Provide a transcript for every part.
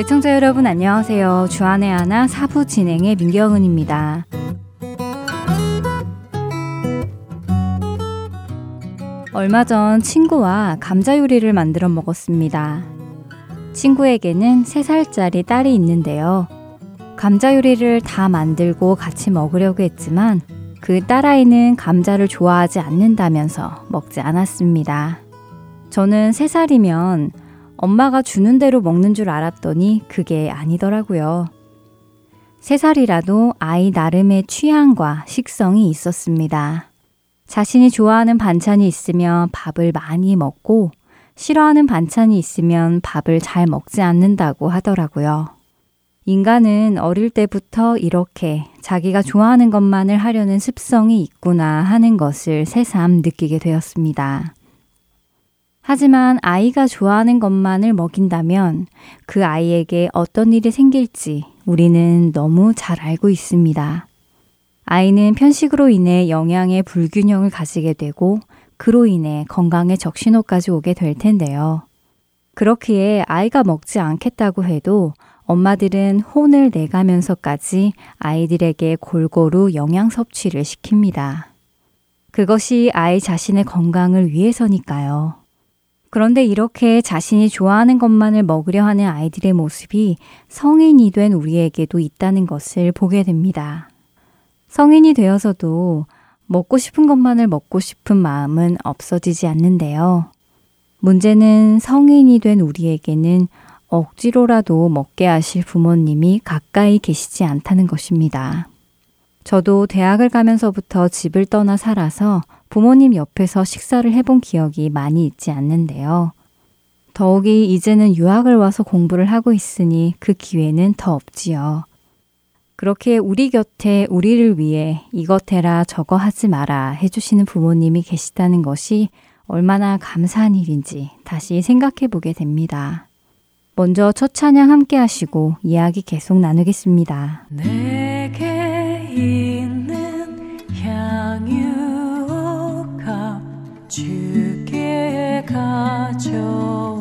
애청자 여러분 안녕하세요. 주안의 하나 사부 진행의 민경은입니다. 얼마 전 친구와 감자 요리를 만들어 먹었습니다. 친구에게는 3살짜리 딸이 있는데요. 감자 요리를 다 만들고 같이 먹으려고 했지만 그 딸아이는 감자를 좋아하지 않는다면서 먹지 않았습니다. 저는 3살이면 엄마가 주는 대로 먹는 줄 알았더니 그게 아니더라고요. 3살이라도 아이 나름의 취향과 식성이 있었습니다. 자신이 좋아하는 반찬이 있으면 밥을 많이 먹고 싫어하는 반찬이 있으면 밥을 잘 먹지 않는다고 하더라고요. 인간은 어릴 때부터 이렇게 자기가 좋아하는 것만을 하려는 습성이 있구나 하는 것을 새삼 느끼게 되었습니다. 하지만 아이가 좋아하는 것만을 먹인다면 그 아이에게 어떤 일이 생길지 우리는 너무 잘 알고 있습니다. 아이는 편식으로 인해 영양의 불균형을 가지게 되고 그로 인해 건강에 적신호까지 오게 될 텐데요. 그렇기에 아이가 먹지 않겠다고 해도 엄마들은 혼을 내가면서까지 아이들에게 골고루 영양 섭취를 시킵니다. 그것이 아이 자신의 건강을 위해서니까요. 그런데 이렇게 자신이 좋아하는 것만을 먹으려 하는 아이들의 모습이 성인이 된 우리에게도 있다는 것을 보게 됩니다. 성인이 되어서도 먹고 싶은 것만을 먹고 싶은 마음은 없어지지 않는데요. 문제는 성인이 된 우리에게는 억지로라도 먹게 하실 부모님이 가까이 계시지 않다는 것입니다. 저도 대학을 가면서부터 집을 떠나 살아서 부모님 옆에서 식사를 해본 기억이 많이 있지 않는데요. 더욱이 이제는 유학을 와서 공부를 하고 있으니 그 기회는 더 없지요. 그렇게 우리 곁에 우리를 위해 이것 해라 저거 하지 마라 해주시는 부모님이 계시다는 것이 얼마나 감사한 일인지 다시 생각해 보게 됩니다. 먼저 첫 찬양 함께 하시고 이야기 계속 나누겠습니다. 주께 가져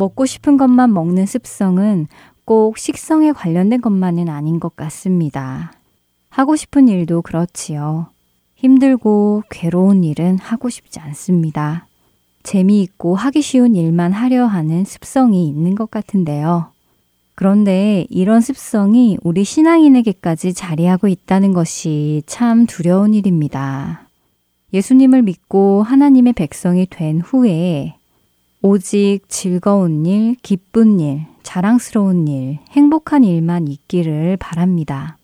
먹고 싶은 것만 먹는 습성은 꼭 식성에 관련된 것만은 아닌 것 같습니다. 하고 싶은 일도 그렇지요. 힘들고 괴로운 일은 하고 싶지 않습니다. 재미있고 하기 쉬운 일만 하려 하는 습성이 있는 것 같은데요. 그런데 이런 습성이 우리 신앙인에게까지 자리하고 있다는 것이 참 두려운 일입니다. 예수님을 믿고 하나님의 백성이 된 후에 오직 즐거운 일, 기쁜 일, 자랑스러운 일, 행복한 일만 있기를 바랍니다.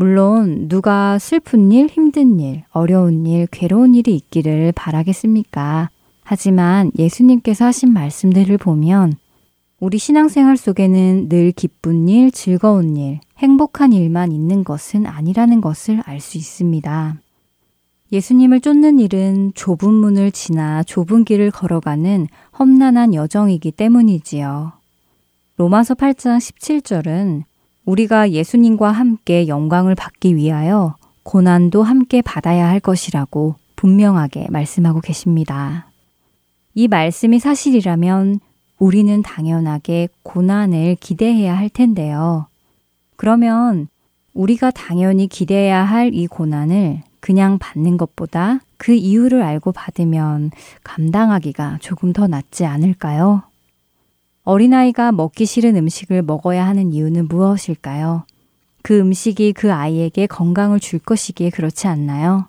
물론 누가 슬픈 일, 힘든 일, 어려운 일, 괴로운 일이 있기를 바라겠습니까? 하지만 예수님께서 하신 말씀들을 보면 우리 신앙생활 속에는 늘 기쁜 일, 즐거운 일, 행복한 일만 있는 것은 아니라는 것을 알 수 있습니다. 예수님을 쫓는 일은 좁은 문을 지나 좁은 길을 걸어가는 험난한 여정이기 때문이지요. 로마서 8장 17절은 우리가 예수님과 함께 영광을 받기 위하여 고난도 함께 받아야 할 것이라고 분명하게 말씀하고 계십니다. 이 말씀이 사실이라면 우리는 당연하게 고난을 기대해야 할 텐데요. 그러면 우리가 당연히 기대해야 할 이 고난을 그냥 받는 것보다 그 이유를 알고 받으면 감당하기가 조금 더 낫지 않을까요? 어린아이가 먹기 싫은 음식을 먹어야 하는 이유는 무엇일까요? 그 음식이 그 아이에게 건강을 줄 것이기에 그렇지 않나요?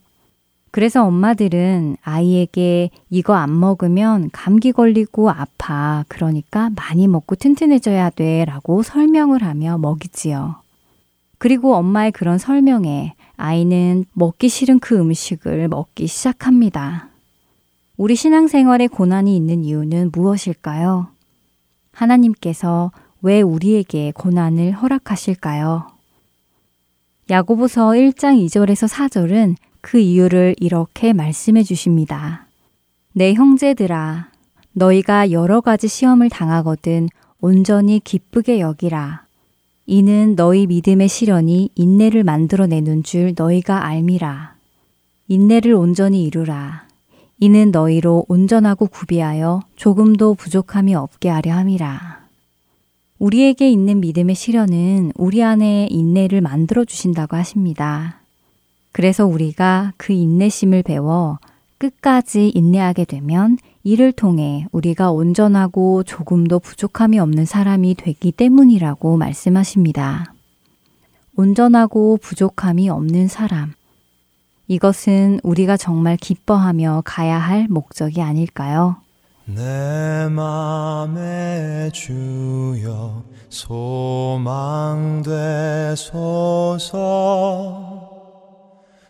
그래서 엄마들은 아이에게 이거 안 먹으면 감기 걸리고 아파. 그러니까 많이 먹고 튼튼해져야 돼. 라고 설명을 하며 먹이지요. 그리고 엄마의 그런 설명에 아이는 먹기 싫은 그 음식을 먹기 시작합니다. 우리 신앙생활에 고난이 있는 이유는 무엇일까요? 하나님께서 왜 우리에게 고난을 허락하실까요? 야고보서 1장 2절에서 4절은 그 이유를 이렇게 말씀해 주십니다. 내 형제들아, 너희가 여러 가지 시험을 당하거든 온전히 기쁘게 여기라. 이는 너희 믿음의 시련이 인내를 만들어내는 줄 너희가 알미라. 인내를 온전히 이루라. 이는 너희로 온전하고 구비하여 조금도 부족함이 없게 하려 함이라. 우리에게 있는 믿음의 시련은 우리 안에 인내를 만들어 주신다고 하십니다. 그래서 우리가 그 인내심을 배워 끝까지 인내하게 되면 이를 통해 우리가 온전하고 조금도 부족함이 없는 사람이 되기 때문이라고 말씀하십니다. 온전하고 부족함이 없는 사람. 이것은 우리가 정말 기뻐하며 가야 할 목적이 아닐까요? 내 맘에 주여 소망되소서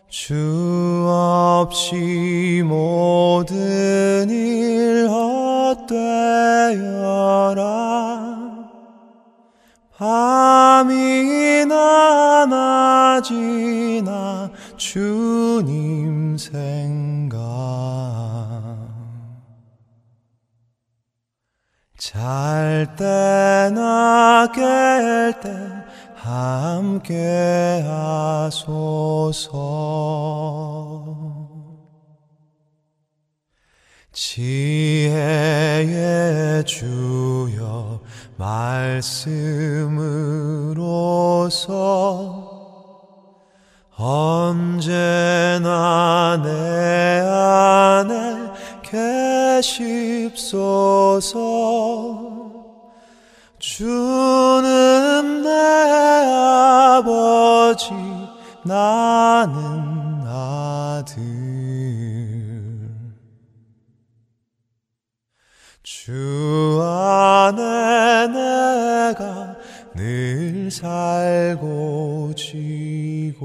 주 없이 모든 일 헛되어라 밤이나 낮이나 주님 생각. 잘 때나 깰 때 함께 하소서. 지혜의 주여 말씀으로서 언제나 내 안에 계십소서. 주는 내 아버지 나는 아들. 주 안에 내가 늘 살고 지고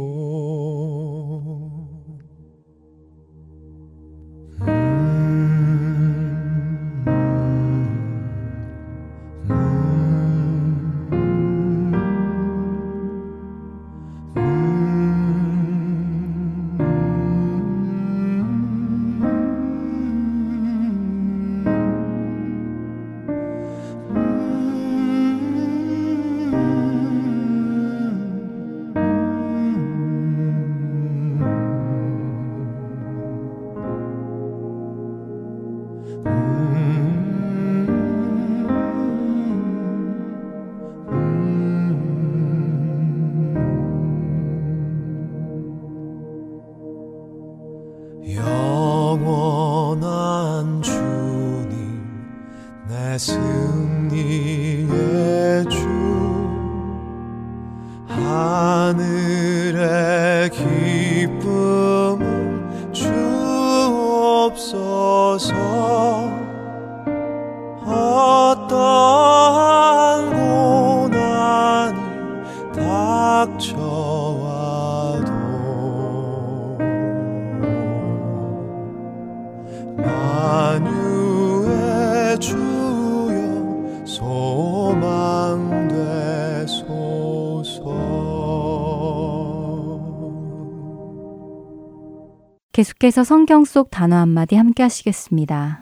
계속해서 성경 속 단어 한마디 함께 하시겠습니다.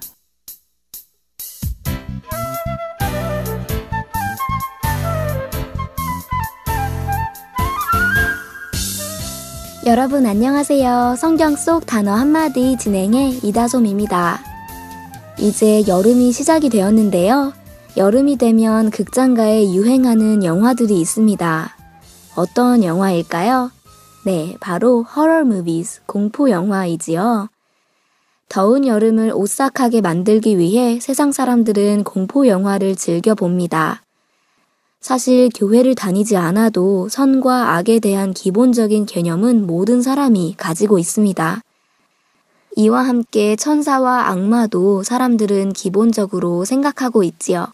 여러분 안녕하세요. 성경 속 단어 한마디 진행의 이다솜입니다. 이제 여름이 시작이 되었는데요. 여름이 되면 극장가에 유행하는 영화들이 있습니다. 어떤 영화일까요? 네, 바로 horror movies, 공포 영화이지요. 더운 여름을 오싹하게 만들기 위해 세상 사람들은 공포 영화를 즐겨 봅니다. 사실 교회를 다니지 않아도 선과 악에 대한 기본적인 개념은 모든 사람이 가지고 있습니다. 이와 함께 천사와 악마도 사람들은 기본적으로 생각하고 있지요.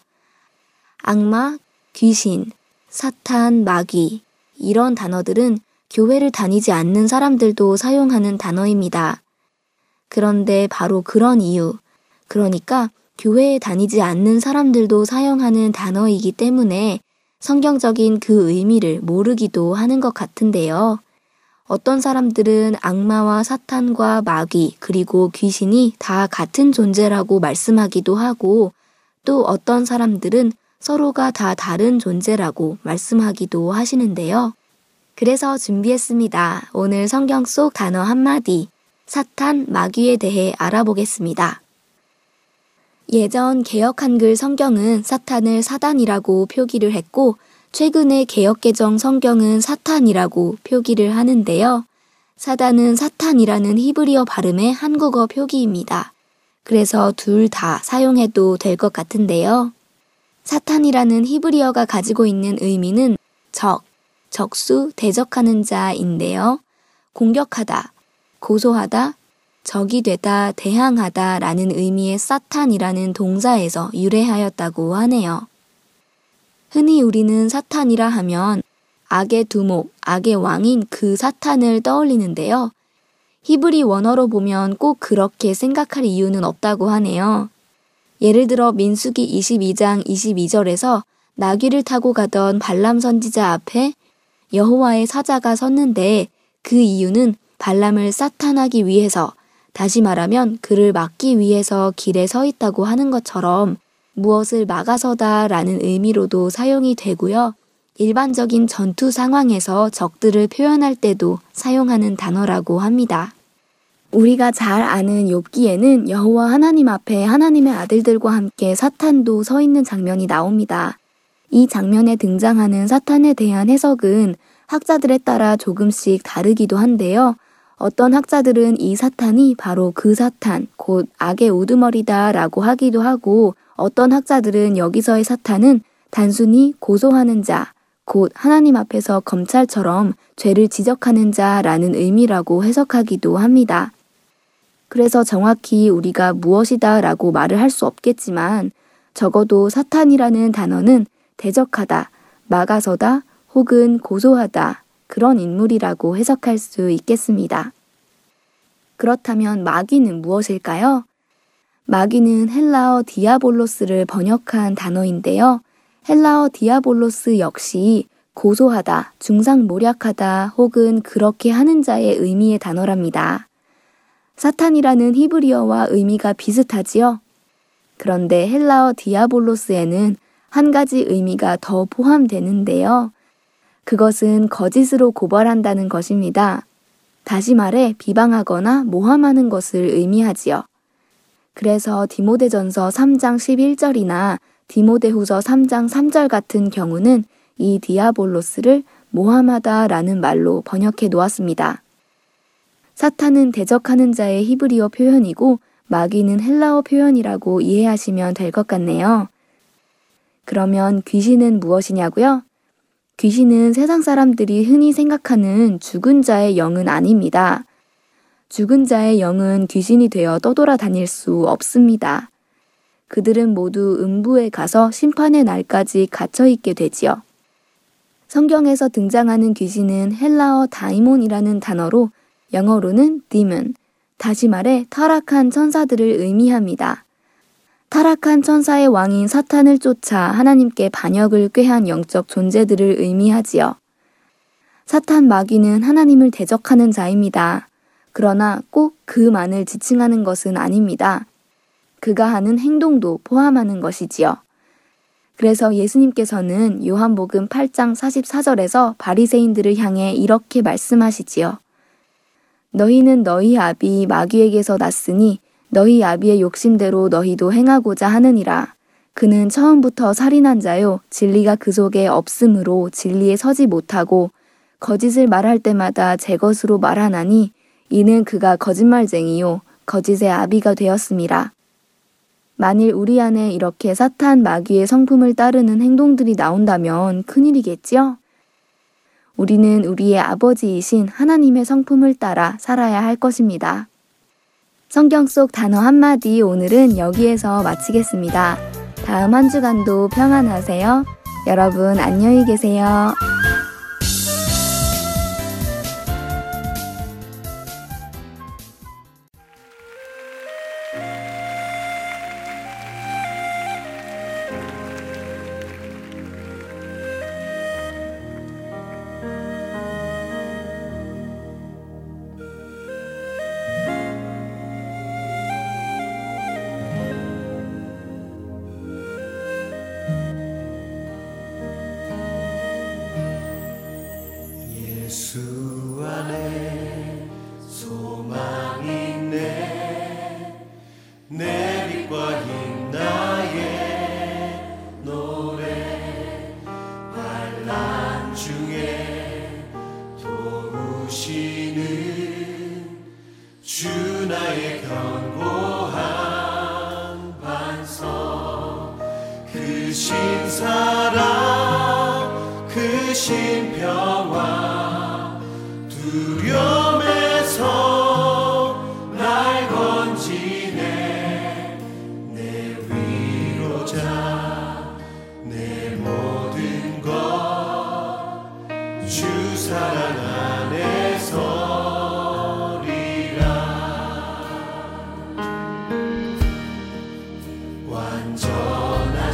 악마, 귀신, 사탄, 마귀, 이런 단어들은 교회를 다니지 않는 사람들도 사용하는 단어입니다. 그런데 바로 그런 이유, 그러니까 교회에 다니지 않는 사람들도 사용하는 단어이기 때문에 성경적인 그 의미를 모르기도 하는 것 같은데요. 어떤 사람들은 악마와 사탄과 마귀 그리고 귀신이 다 같은 존재라고 말씀하기도 하고 또 어떤 사람들은 서로가 다 다른 존재라고 말씀하기도 하시는데요. 그래서 준비했습니다. 오늘 성경 속 단어 한마디, 사탄, 마귀에 대해 알아보겠습니다. 예전 개혁 한글 성경은 사탄을 사단이라고 표기를 했고 최근의 개혁개정 성경은 사탄이라고 표기를 하는데요. 사단은 사탄이라는 히브리어 발음의 한국어 표기입니다. 그래서 둘 다 사용해도 될 것 같은데요. 사탄이라는 히브리어가 가지고 있는 의미는 적, 적수, 대적하는 자인데요. 공격하다, 고소하다, 적이 되다, 대항하다 라는 의미의 사탄이라는 동사에서 유래하였다고 하네요. 흔히 우리는 사탄이라 하면 악의 두목, 악의 왕인 그 사탄을 떠올리는데요. 히브리 원어로 보면 꼭 그렇게 생각할 이유는 없다고 하네요. 예를 들어 민수기 22장 22절에서 나귀를 타고 가던 발람 선지자 앞에 여호와의 사자가 섰는데 그 이유는 발람을 사탄하기 위해서 다시 말하면 그를 막기 위해서 길에 서 있다고 하는 것처럼 무엇을 막아서다 라는 의미로도 사용이 되고요. 일반적인 전투 상황에서 적들을 표현할 때도 사용하는 단어라고 합니다. 우리가 잘 아는 욥기에는 여호와 하나님 앞에 하나님의 아들들과 함께 사탄도 서 있는 장면이 나옵니다. 이 장면에 등장하는 사탄에 대한 해석은 학자들에 따라 조금씩 다르기도 한데요. 어떤 학자들은 이 사탄이 바로 그 사탄, 곧 악의 우두머리다 라고 하기도 하고 어떤 학자들은 여기서의 사탄은 단순히 고소하는 자, 곧 하나님 앞에서 검찰처럼 죄를 지적하는 자라는 의미라고 해석하기도 합니다. 그래서 정확히 우리가 무엇이다 라고 말을 할 수 없겠지만 적어도 사탄이라는 단어는 대적하다, 막아서다, 혹은 고소하다, 그런 인물이라고 해석할 수 있겠습니다. 그렇다면 마귀는 무엇일까요? 마귀는 헬라어 디아볼로스를 번역한 단어인데요. 헬라어 디아볼로스 역시 고소하다, 중상모략하다 혹은 그렇게 하는 자의 의미의 단어랍니다. 사탄이라는 히브리어와 의미가 비슷하지요? 그런데 헬라어 디아볼로스에는 한 가지 의미가 더 포함되는데요. 그것은 거짓으로 고발한다는 것입니다. 다시 말해 비방하거나 모함하는 것을 의미하지요. 그래서 디모데전서 3장 11절이나 디모데후서 3장 3절 같은 경우는 이 디아볼로스를 모함하다라는 말로 번역해 놓았습니다. 사탄은 대적하는 자의 히브리어 표현이고 마귀는 헬라어 표현이라고 이해하시면 될 것 같네요. 그러면 귀신은 무엇이냐고요? 귀신은 세상 사람들이 흔히 생각하는 죽은 자의 영은 아닙니다. 죽은 자의 영은 귀신이 되어 떠돌아 다닐 수 없습니다. 그들은 모두 음부에 가서 심판의 날까지 갇혀 있게 되지요. 성경에서 등장하는 귀신은 헬라어 다이몬이라는 단어로 영어로는 demon, 다시 말해 타락한 천사들을 의미합니다. 타락한 천사의 왕인 사탄을 쫓아 하나님께 반역을 꾀한 영적 존재들을 의미하지요. 사탄 마귀는 하나님을 대적하는 자입니다. 그러나 꼭 그만을 지칭하는 것은 아닙니다. 그가 하는 행동도 포함하는 것이지요. 그래서 예수님께서는 요한복음 8장 44절에서 바리새인들을 향해 이렇게 말씀하시지요. 너희는 너희 아비 마귀에게서 났으니 너희 아비의 욕심대로 너희도 행하고자 하느니라. 그는 처음부터 살인한 자요 진리가 그 속에 없으므로 진리에 서지 못하고 거짓을 말할 때마다 제 것으로 말하나니 이는 그가 거짓말쟁이요 거짓의 아비가 되었습니다. 만일 우리 안에 이렇게 사탄 마귀의 성품을 따르는 행동들이 나온다면 큰일이겠지요? 우리는 우리의 아버지이신 하나님의 성품을 따라 살아야 할 것입니다. 성경 속 단어 한마디 오늘은 여기에서 마치겠습니다. 다음 한 주간도 평안하세요. 여러분 안녕히 계세요. 진노를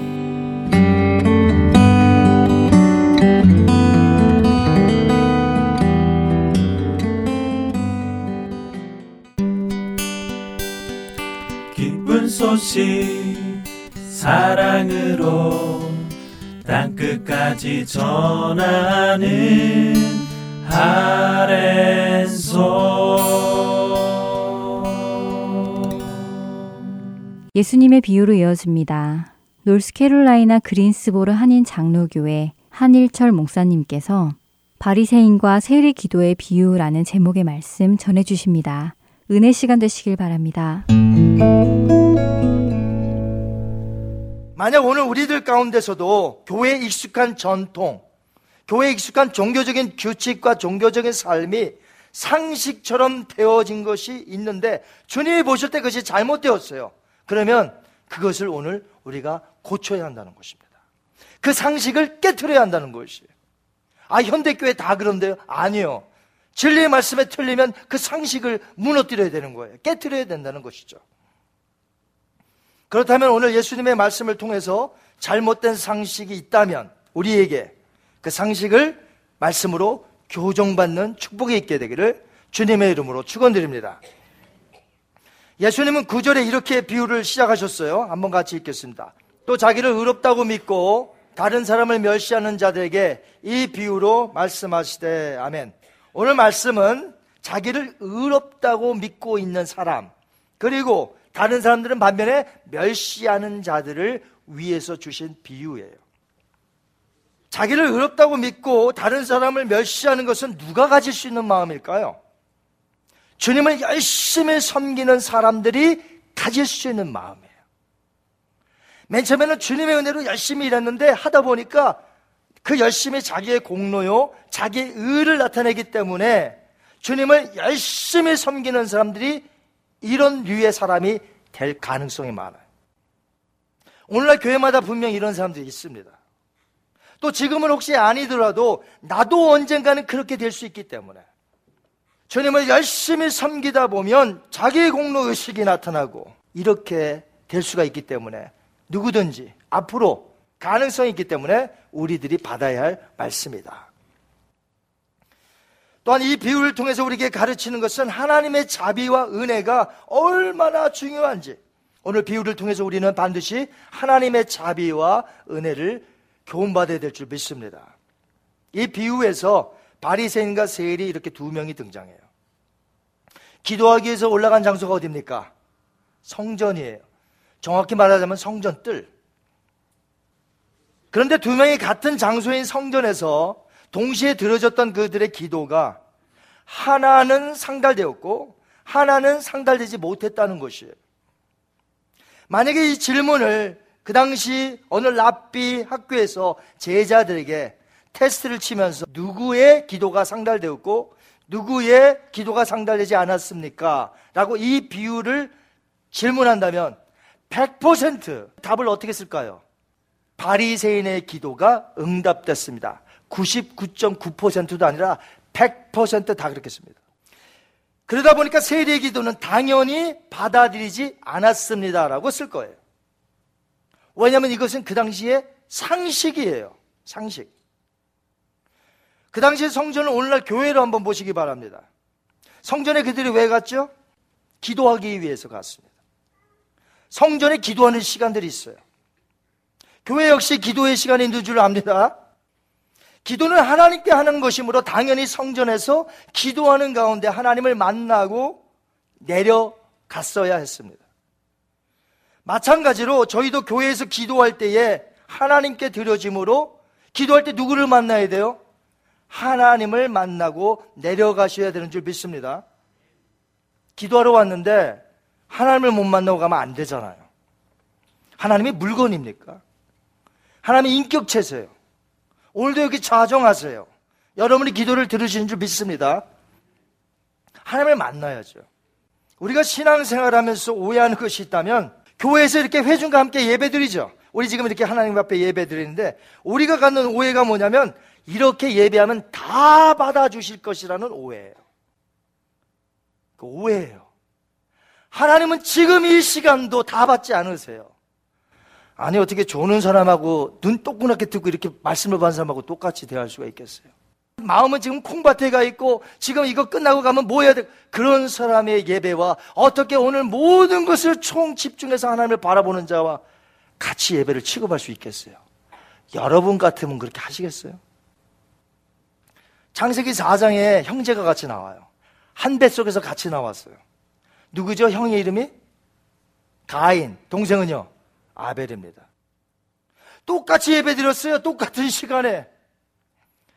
소식 사랑으로 땅끝까지 전하는 아랜소 예수님의 비유로 이어집니다. 노스캐롤라이나 그린스보르 한인 장로교회 한일철 목사님께서 바리새인과 세리 기도의 비유라는 제목의 말씀 전해 주십니다. 은혜 시간 되시길 바랍니다. 만약 오늘 우리들 가운데서도 교회에 익숙한 전통, 교회에 익숙한 종교적인 규칙과 종교적인 삶이 상식처럼 되어진 것이 있는데 주님이 보실 때 그것이 잘못되었어요. 그러면 그것을 오늘 우리가 고쳐야 한다는 것입니다. 그 상식을 깨뜨려야 한다는 것이에요. 아, 현대교회 다 그런데요? 아니요. 진리의 말씀에 틀리면 그 상식을 무너뜨려야 되는 거예요. 깨뜨려야 된다는 것이죠. 그렇다면 오늘 예수님의 말씀을 통해서 잘못된 상식이 있다면 우리에게 그 상식을 말씀으로 교정받는 축복이 있게 되기를 주님의 이름으로 축원드립니다. 예수님은 구절에 이렇게 비유를 시작하셨어요. 한번 같이 읽겠습니다. 또 자기를 의롭다고 믿고 다른 사람을 멸시하는 자들에게 이 비유로 말씀하시되 아멘. 오늘 말씀은 자기를 의롭다고 믿고 있는 사람 그리고 다른 사람들은 반면에 멸시하는 자들을 위해서 주신 비유예요. 자기를 의롭다고 믿고 다른 사람을 멸시하는 것은 누가 가질 수 있는 마음일까요? 주님을 열심히 섬기는 사람들이 가질 수 있는 마음이에요. 맨 처음에는 주님의 은혜로 열심히 일했는데 하다 보니까 그 열심히 자기의 공로요, 자기의 의를 나타내기 때문에 주님을 열심히 섬기는 사람들이 이런 류의 사람이 될 가능성이 많아요. 오늘날 교회마다 분명 이런 사람들이 있습니다. 또 지금은 혹시 아니더라도 나도 언젠가는 그렇게 될 수 있기 때문에 주님을 열심히 섬기다 보면 자기의 공로 의식이 나타나고 이렇게 될 수가 있기 때문에 누구든지 앞으로 가능성이 있기 때문에 우리들이 받아야 할 말씀이다. 또한 이 비유를 통해서 우리에게 가르치는 것은 하나님의 자비와 은혜가 얼마나 중요한지 오늘 비유를 통해서 우리는 반드시 하나님의 자비와 은혜를 교훈받아야 될 줄 믿습니다. 이 비유에서 바리새인과 세일이 이렇게 두 명이 등장해요. 기도하기 위해서 올라간 장소가 어디입니까? 성전이에요. 정확히 말하자면 성전 뜰. 그런데 두 명이 같은 장소인 성전에서 동시에 들어졌던 그들의 기도가 하나는 상달되었고 하나는 상달되지 못했다는 것이에요. 만약에 이 질문을 그 당시 어느 랍비 학교에서 제자들에게 테스트를 치면서 누구의 기도가 상달되었고 누구의 기도가 상달되지 않았습니까? 라고 이 비유를 질문한다면 100% 답을 어떻게 쓸까요? 바리새인의 기도가 응답됐습니다. 99.9%도 아니라 100%다 그렇게 씁니다. 그러다 보니까 세리의 기도는 당연히 받아들이지 않았습니다라고 쓸 거예요. 왜냐하면 이것은 그 당시에 상식이에요. 상식. 그 당시에 성전을 오늘날 교회로 한번 보시기 바랍니다. 성전에 그들이 왜 갔죠? 기도하기 위해서 갔습니다. 성전에 기도하는 시간들이 있어요. 교회 역시 기도의 시간이 줄 압니다. 기도는 하나님께 하는 것이므로 당연히 성전에서 기도하는 가운데 하나님을 만나고 내려갔어야 했습니다. 마찬가지로 저희도 교회에서 기도할 때에 하나님께 드려짐으로 기도할 때 누구를 만나야 돼요? 하나님을 만나고 내려가셔야 되는 줄 믿습니다. 기도하러 왔는데 하나님을 못 만나고 가면 안 되잖아요. 하나님이 물건입니까? 하나님의 인격체세요. 오늘도 여기 좌정하세요. 여러분이 기도를 들으시는 줄 믿습니다. 하나님을 만나야죠. 우리가 신앙생활 하면서 오해하는 것이 있다면 교회에서 이렇게 회중과 함께 예배 드리죠. 우리 지금 이렇게 하나님 앞에 예배 드리는데 우리가 갖는 오해가 뭐냐면 이렇게 예배하면 다 받아주실 것이라는 오해예요. 그 오해예요. 하나님은 지금 이 시간도 다 받지 않으세요. 아니 어떻게 조는 사람하고 눈 똑그랗게 뜨고 이렇게 말씀을 받는 사람하고 똑같이 대할 수가 있겠어요? 마음은 지금 콩밭에 가 있고 지금 이거 끝나고 가면 뭐 해야 돼? 그런 사람의 예배와 어떻게 오늘 모든 것을 총 집중해서 하나님을 바라보는 자와 같이 예배를 취급할 수 있겠어요? 여러분 같으면 그렇게 하시겠어요? 창세기 4장에 형제가 같이 나와요. 한 뱃속에서 같이 나왔어요. 누구죠? 형의 이름이? 가인. 동생은요? 아벨입니다. 똑같이 예배 드렸어요. 똑같은 시간에.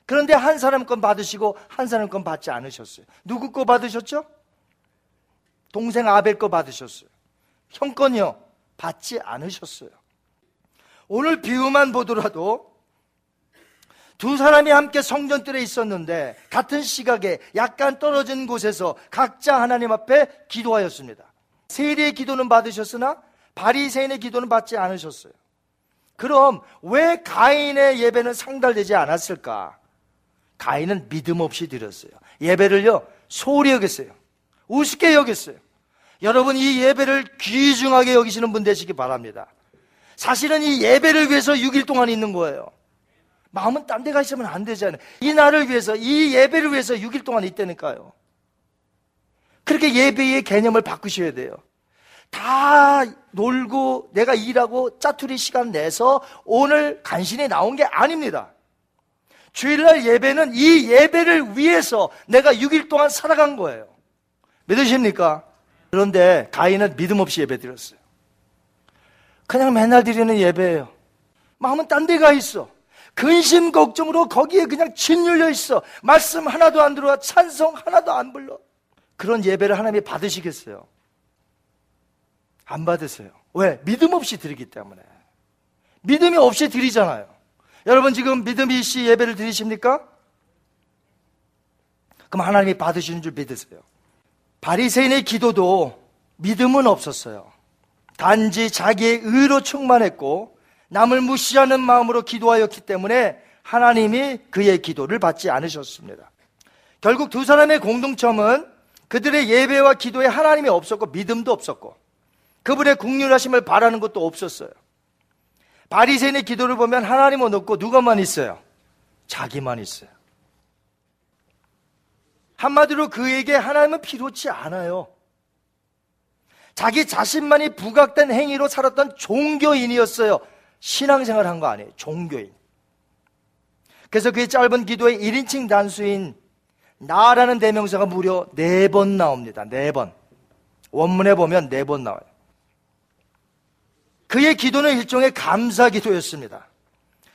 그런데 한 사람 건 받으시고 한 사람 건 받지 않으셨어요. 누구 거 받으셨죠? 동생 아벨 거 받으셨어요. 형 건요? 받지 않으셨어요. 오늘 비유만 보더라도 두 사람이 함께 성전뜰에 있었는데 같은 시각에 약간 떨어진 곳에서 각자 하나님 앞에 기도하였습니다. 세리의 기도는 받으셨으나 바리새인의 기도는 받지 않으셨어요. 그럼 왜 가인의 예배는 상달되지 않았을까? 가인은 믿음 없이 드렸어요. 예배를요 소홀히 여겼어요. 우습게 여겼어요. 여러분 이 예배를 귀중하게 여기시는 분 되시기 바랍니다. 사실은 이 예배를 위해서 6일 동안 있는 거예요. 마음은 딴 데 가 있으면 안 되잖아요. 이 날을 위해서, 이 예배를 위해서 6일 동안 있다니까요. 그렇게 예배의 개념을 바꾸셔야 돼요. 다 놀고 내가 일하고 짜투리 시간 내서 오늘 간신히 나온 게 아닙니다. 주일날 예배는 이 예배를 위해서 내가 6일 동안 살아간 거예요. 믿으십니까? 그런데 가인은 믿음 없이 예배 드렸어요. 그냥 맨날 드리는 예배예요. 마음은 딴 데가 있어. 근심 걱정으로 거기에 그냥 짓눌려 있어. 말씀 하나도 안 들어와 찬송 하나도 안 불러. 그런 예배를 하나님이 받으시겠어요? 안 받으세요. 왜? 믿음 없이 드리기 때문에. 믿음이 없이 드리잖아요. 여러분 지금 믿음이 씨 예배를 드리십니까? 그럼 하나님이 받으시는 줄 믿으세요. 바리새인의 기도도 믿음은 없었어요. 단지 자기의 의로 충만했고 남을 무시하는 마음으로 기도하였기 때문에 하나님이 그의 기도를 받지 않으셨습니다. 결국 두 사람의 공동점은 그들의 예배와 기도에 하나님이 없었고 믿음도 없었고 그분의 국률하심을 바라는 것도 없었어요. 바리새인의 기도를 보면 하나님은 없고 누가만 있어요? 자기만 있어요. 한마디로 그에게 하나님은 필요치 않아요. 자기 자신만이 부각된 행위로 살았던 종교인이었어요. 신앙생활 한 거 아니에요. 종교인. 그래서 그의 짧은 기도에 1인칭 단수인 나라는 대명사가 무려 네번 나옵니다. 네 번. 원문에 보면 네번 나와요. 그의 기도는 일종의 감사 기도였습니다.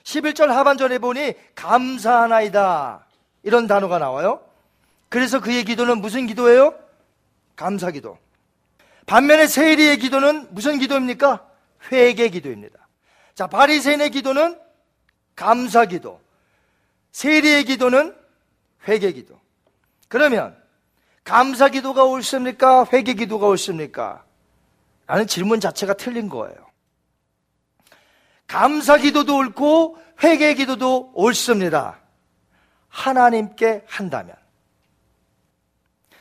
11절 하반절에 보니 감사하나이다. 이런 단어가 나와요. 그래서 그의 기도는 무슨 기도예요? 감사 기도. 반면에 세리의 기도는 무슨 기도입니까? 회개 기도입니다. 자, 바리새인의 기도는 감사 기도. 세리의 기도는 회개 기도. 그러면 감사 기도가 옳습니까? 회개 기도가 옳습니까? 라는 질문 자체가 틀린 거예요. 감사 기도도 옳고 회개 기도도 옳습니다. 하나님께 한다면.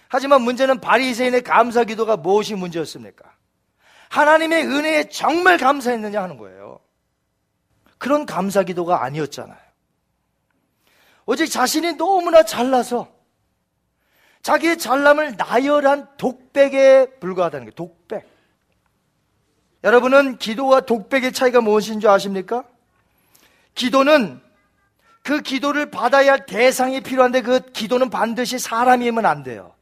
하지만 문제는 바리새인의 감사 기도가 무엇이 문제였습니까? 하나님의 은혜에 정말 감사했느냐 하는 거예요. 그런 감사 기도가 아니었잖아요. 오직 자신이 너무나 잘나서 자기의 잘남을 나열한 독백에 불과하다는 게 독백. 여러분은 기도와 독백의 차이가 무엇인 줄 아십니까? 기도는 그 기도를 받아야 할 대상이 필요한데 그 기도는 반드시 사람이면 안 돼요.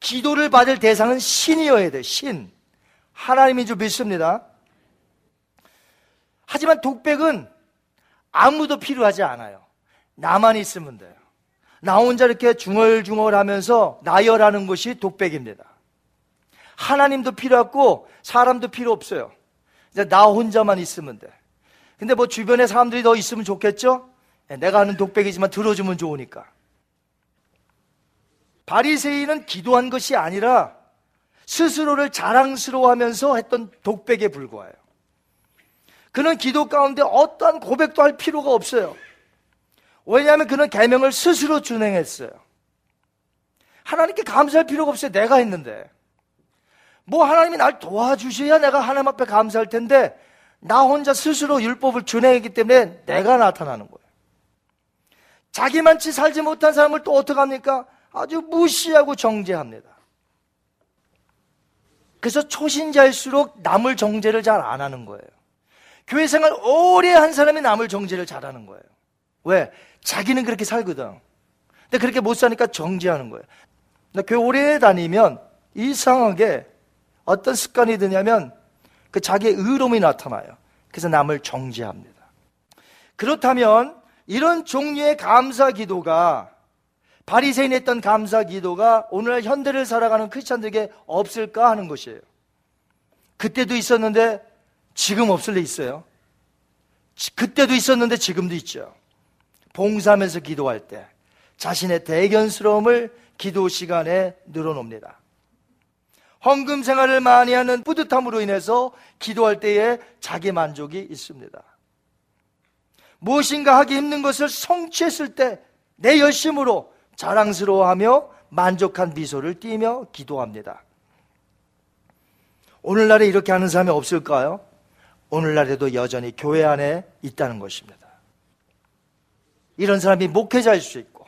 기도를 받을 대상은 신이어야 돼, 신. 하나님인 줄 믿습니다. 하지만 독백은 아무도 필요하지 않아요. 나만 있으면 돼요. 나 혼자 이렇게 중얼중얼 하면서 나열하는 것이 독백입니다. 하나님도 필요 없고 사람도 필요 없어요. 이제 나 혼자만 있으면 돼. 근데 뭐 주변에 사람들이 더 있으면 좋겠죠? 예, 내가 하는 독백이지만 들어주면 좋으니까. 바리새인은 기도한 것이 아니라 스스로를 자랑스러워하면서 했던 독백에 불과해요. 그는 기도 가운데 어떠한 고백도 할 필요가 없어요. 왜냐하면 그는 계명을 스스로 준행했어요. 하나님께 감사할 필요가 없어요. 내가 했는데. 뭐 하나님이 날 도와주셔야 내가 하나님 앞에 감사할 텐데 나 혼자 스스로 율법을 준행했기 때문에 내가 나타나는 거예요. 자기만치 살지 못한 사람을 또 어떡합니까? 아주 무시하고 정죄합니다. 그래서 초신자일수록 남을 정죄를 잘 안 하는 거예요. 교회 생활 오래 한 사람이 남을 정죄를 잘 하는 거예요. 왜? 자기는 그렇게 살거든. 근데 그렇게 못 사니까 정죄하는 거예요. 나 교회 오래 다니면 이상하게 어떤 습관이 드냐면 그 자기의 의로움이 나타나요. 그래서 남을 정죄합니다. 그렇다면 이런 종류의 감사 기도가 바리새인 했던 감사 기도가 오늘날 현대를 살아가는 크리스천들에게 없을까 하는 것이에요. 그때도 있었는데 지금 없을 리 있어요. 그때도 있었는데 지금도 있죠. 봉사하면서 기도할 때 자신의 대견스러움을 기도 시간에 늘어놉니다. 헌금 생활을 많이 하는 뿌듯함으로 인해서 기도할 때에 자기 만족이 있습니다. 무엇인가 하기 힘든 것을 성취했을 때 내 열심으로 자랑스러워하며 만족한 미소를 띠며 기도합니다. 오늘날에 이렇게 하는 사람이 없을까요? 오늘날에도 여전히 교회 안에 있다는 것입니다. 이런 사람이 목회자일 수 있고,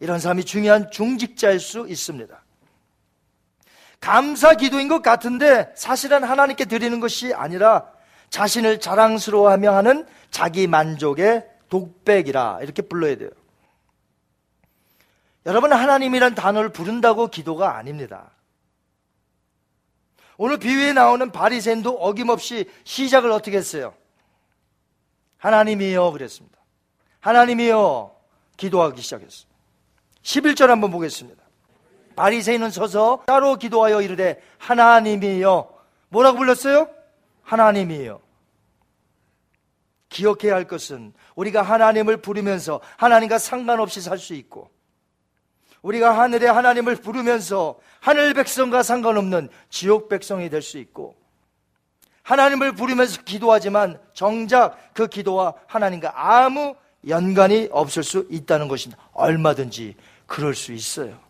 이런 사람이 중요한 중직자일 수 있습니다. 감사 기도인 것 같은데 사실은 하나님께 드리는 것이 아니라 자신을 자랑스러워하며 하는 자기 만족의 독백이라 이렇게 불러야 돼요. 여러분 하나님이란 단어를 부른다고 기도가 아닙니다. 오늘 비유에 나오는 바리새인도 어김없이 시작을 어떻게 했어요? 하나님이요 그랬습니다. 하나님이요 기도하기 시작했어요. 11절 한번 보겠습니다. 바리새인은 서서 따로 기도하여 이르되 하나님이요 뭐라고 불렀어요? 하나님이요. 기억해야 할 것은 우리가 하나님을 부르면서 하나님과 상관없이 살 수 있고 우리가 하늘의 하나님을 부르면서 하늘 백성과 상관없는 지옥 백성이 될 수 있고 하나님을 부르면서 기도하지만 정작 그 기도와 하나님과 아무 연관이 없을 수 있다는 것입니다. 얼마든지 그럴 수 있어요.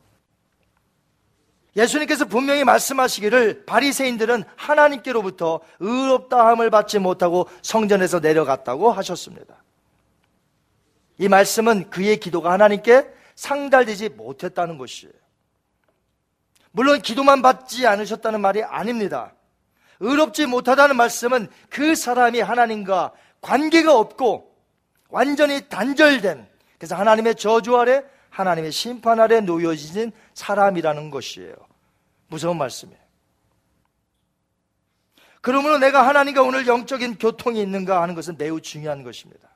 예수님께서 분명히 말씀하시기를 바리새인들은 하나님께로부터 의롭다함을 받지 못하고 성전에서 내려갔다고 하셨습니다. 이 말씀은 그의 기도가 하나님께 상달되지 못했다는 것이에요. 물론 기도만 받지 않으셨다는 말이 아닙니다. 의롭지 못하다는 말씀은 그 사람이 하나님과 관계가 없고 완전히 단절된 그래서 하나님의 저주 아래 하나님의 심판 아래 놓여진 사람이라는 것이에요. 무서운 말씀이에요. 그러므로 내가 하나님과 오늘 영적인 교통이 있는가 하는 것은 매우 중요한 것입니다.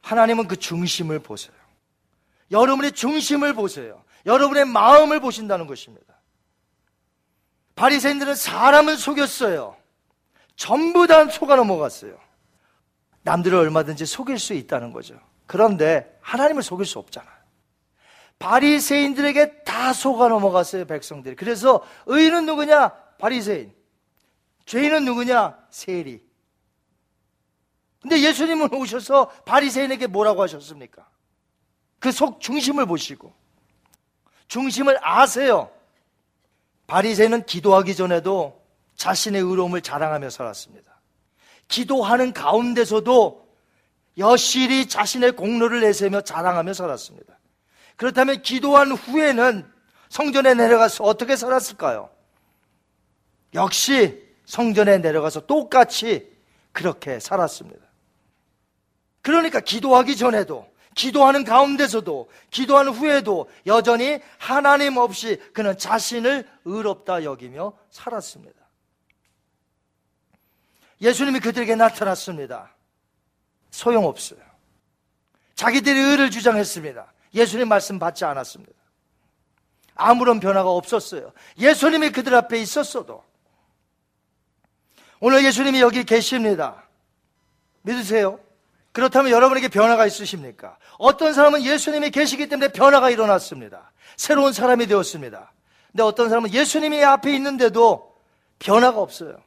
하나님은 그 중심을 보세요. 여러분의 중심을 보세요. 여러분의 마음을 보신다는 것입니다. 바리새인들은 사람을 속였어요. 전부 다 속아 넘어갔어요. 남들을 얼마든지 속일 수 있다는 거죠. 그런데 하나님을 속일 수 없잖아요. 바리새인들에게 다 속아 넘어갔어요, 백성들이. 그래서 의인은 누구냐? 바리새인. 죄인은 누구냐? 세리. 근데 예수님은 오셔서 바리새인에게 뭐라고 하셨습니까? 그 속 중심을 보시고 중심을 아세요. 바리새인은 기도하기 전에도 자신의 의로움을 자랑하며 살았습니다. 기도하는 가운데서도 여실히 자신의 공로를 내세며 자랑하며 살았습니다. 그렇다면 기도한 후에는 성전에 내려가서 어떻게 살았을까요? 역시 성전에 내려가서 똑같이 그렇게 살았습니다. 그러니까 기도하기 전에도 기도하는 가운데서도 기도하는 후에도 여전히 하나님 없이 그는 자신을 의롭다 여기며 살았습니다. 예수님이 그들에게 나타났습니다. 소용없어요. 자기들이 의를 주장했습니다. 예수님 말씀 받지 않았습니다. 아무런 변화가 없었어요. 예수님이 그들 앞에 있었어도 오늘 예수님이 여기 계십니다. 믿으세요? 그렇다면 여러분에게 변화가 있으십니까? 어떤 사람은 예수님이 계시기 때문에 변화가 일어났습니다. 새로운 사람이 되었습니다. 근데 어떤 사람은 예수님이 앞에 있는데도 변화가 없어요.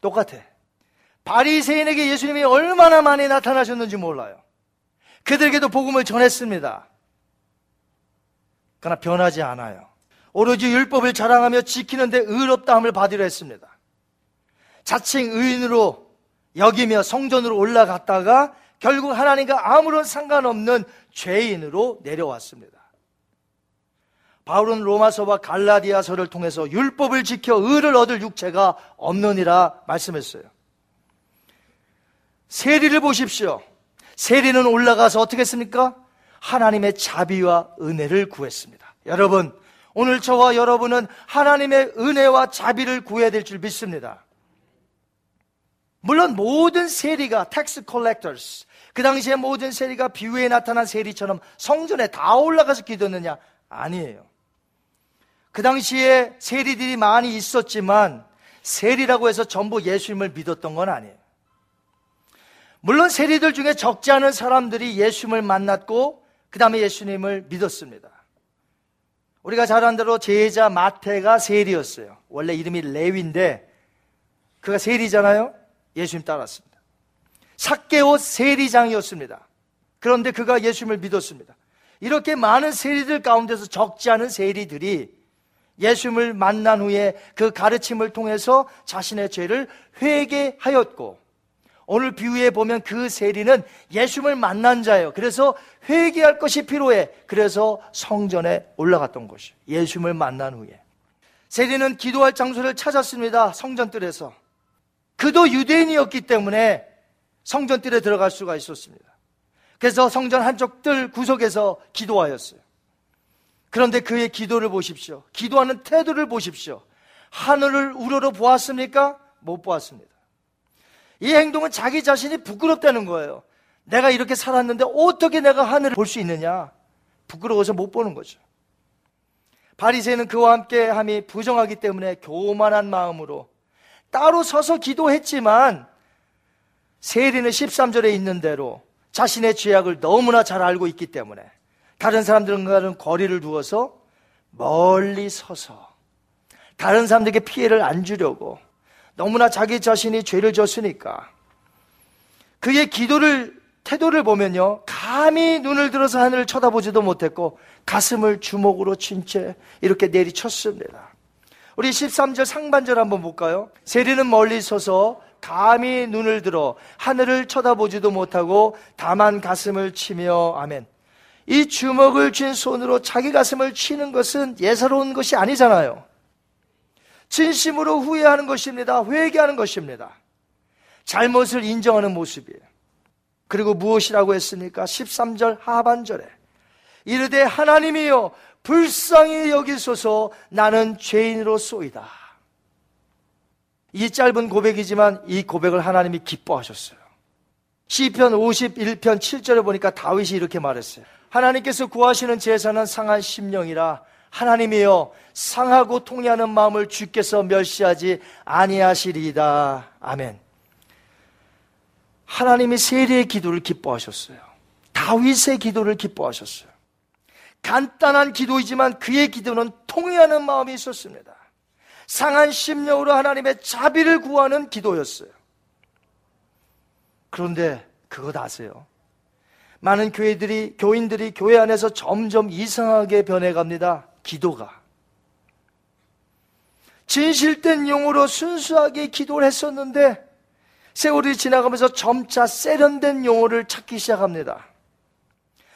똑같아. 바리새인에게 예수님이 얼마나 많이 나타나셨는지 몰라요. 그들에게도 복음을 전했습니다. 그러나 변하지 않아요. 오로지 율법을 자랑하며 지키는데 의롭다함을 받으려 했습니다. 자칭 의인으로 여기며 성전으로 올라갔다가 결국 하나님과 아무런 상관없는 죄인으로 내려왔습니다. 바울은 로마서와 갈라디아서를 통해서 율법을 지켜 의를 얻을 육체가 없느니라 말씀했어요. 세리를 보십시오. 세리는 올라가서 어떻게 했습니까? 하나님의 자비와 은혜를 구했습니다. 여러분, 오늘 저와 여러분은 하나님의 은혜와 자비를 구해야 될 줄 믿습니다. 물론 모든 세리가 tax collectors 그 당시에 모든 세리가 비유에 나타난 세리처럼 성전에 다 올라가서 기도했느냐? 아니에요. 그 당시에 세리들이 많이 있었지만 세리라고 해서 전부 예수님을 믿었던 건 아니에요. 물론 세리들 중에 적지 않은 사람들이 예수님을 만났고 그 다음에 예수님을 믿었습니다. 우리가 잘 아는 대로 제자 마태가 세리였어요. 원래 이름이 레위인데 그가 세리잖아요. 예수님 따랐습니다. 삭개오 세리장이었습니다. 그런데 그가 예수님을 믿었습니다. 이렇게 많은 세리들 가운데서 적지 않은 세리들이 예수님을 만난 후에 그 가르침을 통해서 자신의 죄를 회개하였고 오늘 비유에 보면 그 세리는 예수님을 만난 자예요. 그래서 회개할 것이 필요해. 그래서 성전에 올라갔던 것이에요. 예수님을 만난 후에. 세리는 기도할 장소를 찾았습니다. 성전뜰에서. 그도 유대인이었기 때문에 성전뜰에 들어갈 수가 있었습니다. 그래서 성전 한쪽 뜰 구석에서 기도하였어요. 그런데 그의 기도를 보십시오. 기도하는 태도를 보십시오. 하늘을 우러러 보았습니까? 못 보았습니다. 이 행동은 자기 자신이 부끄럽다는 거예요. 내가 이렇게 살았는데 어떻게 내가 하늘을 볼 수 있느냐? 부끄러워서 못 보는 거죠. 바리새는 그와 함께 함이 부정하기 때문에 교만한 마음으로 따로 서서 기도했지만 세리는 13절에 있는 대로 자신의 죄악을 너무나 잘 알고 있기 때문에 다른 사람들과는 거리를 두어서 멀리 서서 다른 사람들에게 피해를 안 주려고 너무나 자기 자신이 죄를 졌으니까. 그의 기도를 태도를 보면요 감히 눈을 들어서 하늘을 쳐다보지도 못했고 가슴을 주먹으로 친 채 이렇게 내리쳤습니다. 우리 13절 상반절 한번 볼까요? 세리는 멀리 서서 감히 눈을 들어 하늘을 쳐다보지도 못하고 다만 가슴을 치며 아멘. 이 주먹을 쥔 손으로 자기 가슴을 치는 것은 예사로운 것이 아니잖아요 진심으로 후회하는 것입니다. 회개하는 것입니다. 잘못을 인정하는 모습이에요. 그리고 무엇이라고 했습니까? 13절 하반절에 이르되 하나님이여 불쌍히 여기소서 나는 죄인으로 쏘이다. 이 짧은 고백이지만 이 고백을 하나님이 기뻐하셨어요. 시편 51편 7절에 보니까 다윗이 이렇게 말했어요. 하나님께서 구하시는 제사는 상한 심령이라 하나님이여 상하고 통해하는 마음을 주께서 멸시하지 아니하시리이다. 아멘. 하나님이 세리의 기도를 기뻐하셨어요. 다윗의 기도를 기뻐하셨어요. 간단한 기도이지만 그의 기도는 통해하는 마음이 있었습니다. 상한 심령으로 하나님의 자비를 구하는 기도였어요. 그런데 그것 아세요? 많은 교회들이, 교인들이 교회 안에서 점점 이상하게 변해갑니다. 기도가. 진실된 용어로 순수하게 기도를 했었는데 세월이 지나가면서 점차 세련된 용어를 찾기 시작합니다.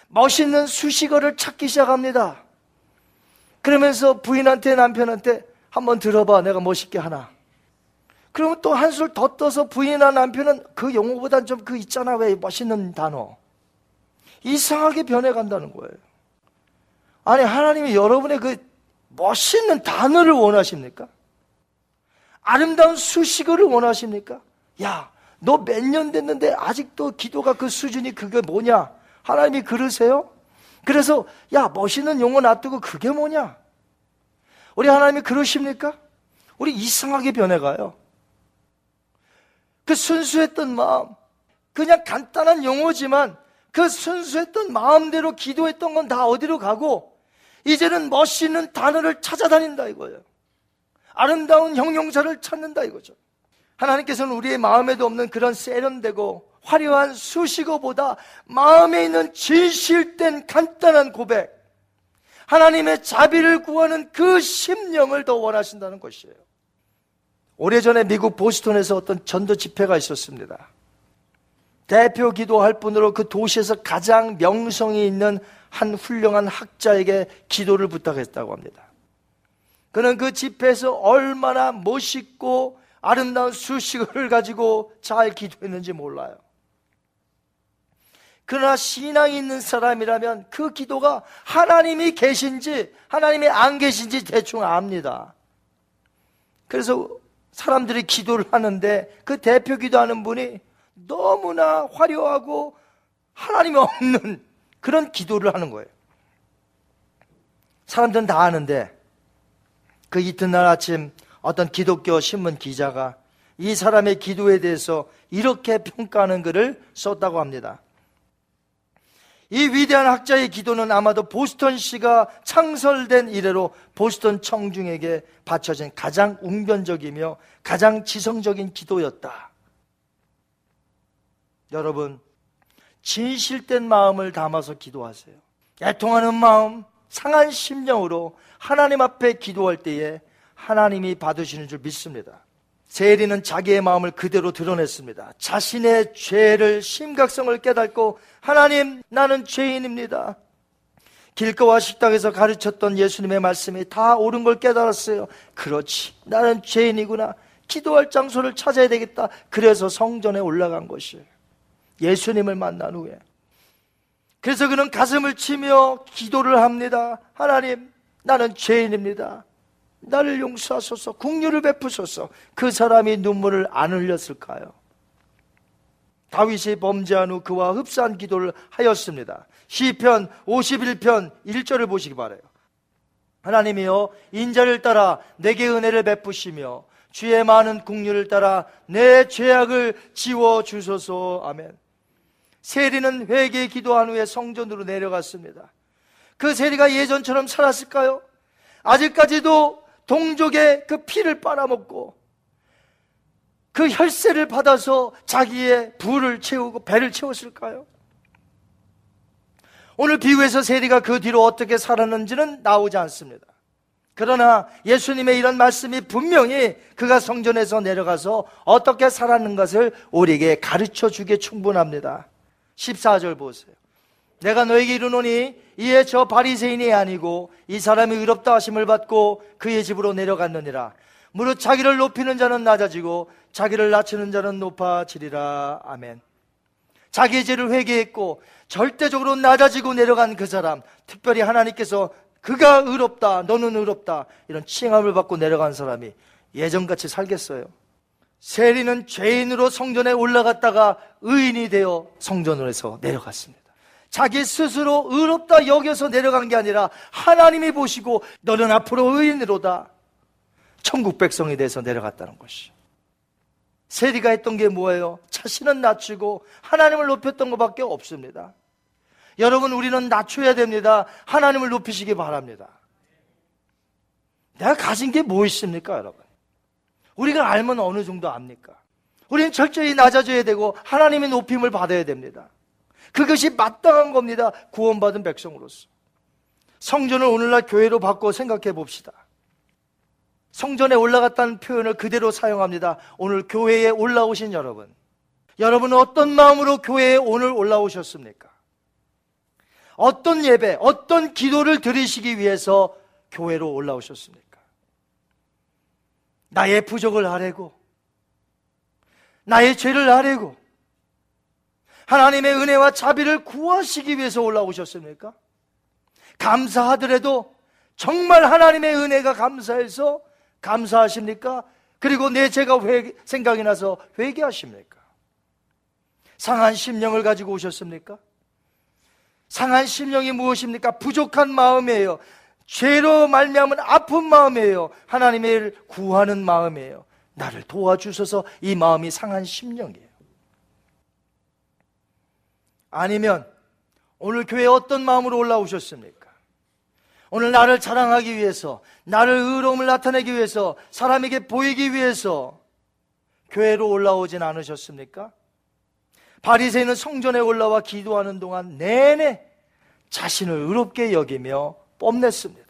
멋있는 수식어를 찾기 시작합니다. 그러면서 부인한테 남편한테 한번 들어봐 내가 멋있게 하나. 그러면 또 한술 더 떠서 부인이나 남편은 그 용어보단 좀 그 있잖아 왜 멋있는 단어. 이상하게 변해간다는 거예요. 아니, 하나님이 여러분의 그 멋있는 단어를 원하십니까? 아름다운 수식어를 원하십니까? 야, 너 몇 년 됐는데 아직도 기도가 그 수준이 그게 뭐냐? 하나님이 그러세요? 그래서, 야, 멋있는 용어 놔두고 그게 뭐냐? 우리 하나님이 그러십니까? 우리 이상하게 변해가요. 그 순수했던 마음, 그냥 간단한 용어지만 그 순수했던 마음대로 기도했던 건 다 어디로 가고 이제는 멋있는 단어를 찾아다닌다 이거예요. 아름다운 형용사를 찾는다 이거죠. 하나님께서는 우리의 마음에도 없는 그런 세련되고 화려한 수식어보다 마음에 있는 진실된 간단한 고백, 하나님의 자비를 구하는 그 심령을 더 원하신다는 것이에요. 오래전에 미국 보스턴에서 어떤 전도 집회가 있었습니다. 대표 기도할 분으로 그 도시에서 가장 명성이 있는 한 훌륭한 학자에게 기도를 부탁했다고 합니다. 그는 그 집회에서 얼마나 멋있고 아름다운 수식어를 가지고 잘 기도했는지 몰라요. 그러나 신앙이 있는 사람이라면 그 기도가 하나님이 계신지 하나님이 안 계신지 대충 압니다. 그래서 사람들이 기도를 하는데 그 대표 기도하는 분이 너무나 화려하고 하나님이 없는 그런 기도를 하는 거예요. 사람들은 다 아는데 그 이튿날 아침 어떤 기독교 신문 기자가 이 사람의 기도에 대해서 이렇게 평가하는 글을 썼다고 합니다. 이 위대한 학자의 기도는 아마도 보스턴시가 창설된 이래로 보스턴 청중에게 바쳐진 가장 웅변적이며 가장 지성적인 기도였다. 여러분, 진실된 마음을 담아서 기도하세요. 애통하는 마음, 상한 심령으로 하나님 앞에 기도할 때에 하나님이 받으시는 줄 믿습니다. 세리는 자기의 마음을 그대로 드러냈습니다. 자신의 죄를 심각성을 깨닫고 하나님 나는 죄인입니다. 길거와 식당에서 가르쳤던 예수님의 말씀이 다 옳은 걸 깨달았어요. 그렇지. 나는 죄인이구나. 기도할 장소를 찾아야 되겠다. 그래서 성전에 올라간 것이에요. 예수님을 만난 후에. 그래서 그는 가슴을 치며 기도를 합니다. 하나님, 나는 죄인입니다. 나를 용서하소서, 국류를 베푸소서. 그 사람이 눈물을 안 흘렸을까요? 다윗이 범죄한 후 그와 흡사한 기도를 하였습니다. 시편 51편 1절을 보시기 바래요. 하나님이여 인자를 따라 내게 은혜를 베푸시며 주의 많은 국류를 따라 내 죄악을 지워 주소서. 아멘. 세리는 회개 기도한 후에 성전으로 내려갔습니다. 그 세리가 예전처럼 살았을까요? 아직까지도 동족의 그 피를 빨아먹고 그 혈세를 받아서 자기의 부를 채우고 배를 채웠을까요? 오늘 비유에서 세리가 그 뒤로 어떻게 살았는지는 나오지 않습니다. 그러나 예수님의 이런 말씀이 분명히 그가 성전에서 내려가서 어떻게 살았는 것을 우리에게 가르쳐 주기에 충분합니다. 14절 보세요. 내가 너에게 이르노니 이에 저 바리새인이 아니고 이 사람이 의롭다 하심을 받고 그의 집으로 내려갔느니라. 무릇 자기를 높이는 자는 낮아지고 자기를 낮추는 자는 높아지리라. 아멘. 자기의 죄를 회개했고 절대적으로 낮아지고 내려간 그 사람, 특별히 하나님께서 그가 의롭다, 너는 의롭다 이런 칭함을 받고 내려간 사람이 예전같이 살겠어요. 세리는 죄인으로 성전에 올라갔다가 의인이 되어 성전으로서 내려갔습니다. 자기 스스로 의롭다 여겨서 내려간 게 아니라 하나님이 보시고 너는 앞으로 의인으로다. 천국 백성이 돼서 내려갔다는 것이. 세리가 했던 게 뭐예요? 자신은 낮추고 하나님을 높였던 것밖에 없습니다. 여러분, 우리는 낮춰야 됩니다. 하나님을 높이시기 바랍니다. 내가 가진 게 뭐 있습니까, 여러분? 우리가 알면 어느 정도 압니까? 우리는 철저히 낮아져야 되고 하나님의 높임을 받아야 됩니다. 그것이 마땅한 겁니다. 구원받은 백성으로서. 성전을 오늘날 교회로 바꿔 생각해 봅시다. 성전에 올라갔다는 표현을 그대로 사용합니다. 오늘 교회에 올라오신 여러분. 여러분은 어떤 마음으로 교회에 오늘 올라오셨습니까? 어떤 예배, 어떤 기도를 드리시기 위해서 교회로 올라오셨습니까? 나의 부족을 아뢰고, 나의 죄를 아뢰고, 하나님의 은혜와 자비를 구하시기 위해서 올라오셨습니까? 감사하더라도 정말 하나님의 은혜가 감사해서 감사하십니까? 그리고 내 죄가 회, 생각이 나서 회개하십니까? 상한 심령을 가지고 오셨습니까? 상한 심령이 무엇입니까? 부족한 마음이에요. 죄로 말미암은 아픈 마음이에요. 하나님의 구하는 마음이에요. 나를 도와주셔서 이 마음이 상한 심령이에요. 아니면 오늘 교회에 어떤 마음으로 올라오셨습니까? 오늘 나를 자랑하기 위해서, 나를 의로움을 나타내기 위해서, 사람에게 보이기 위해서 교회로 올라오진 않으셨습니까? 바리새인은 성전에 올라와 기도하는 동안 내내 자신을 의롭게 여기며 뽐냈습니다.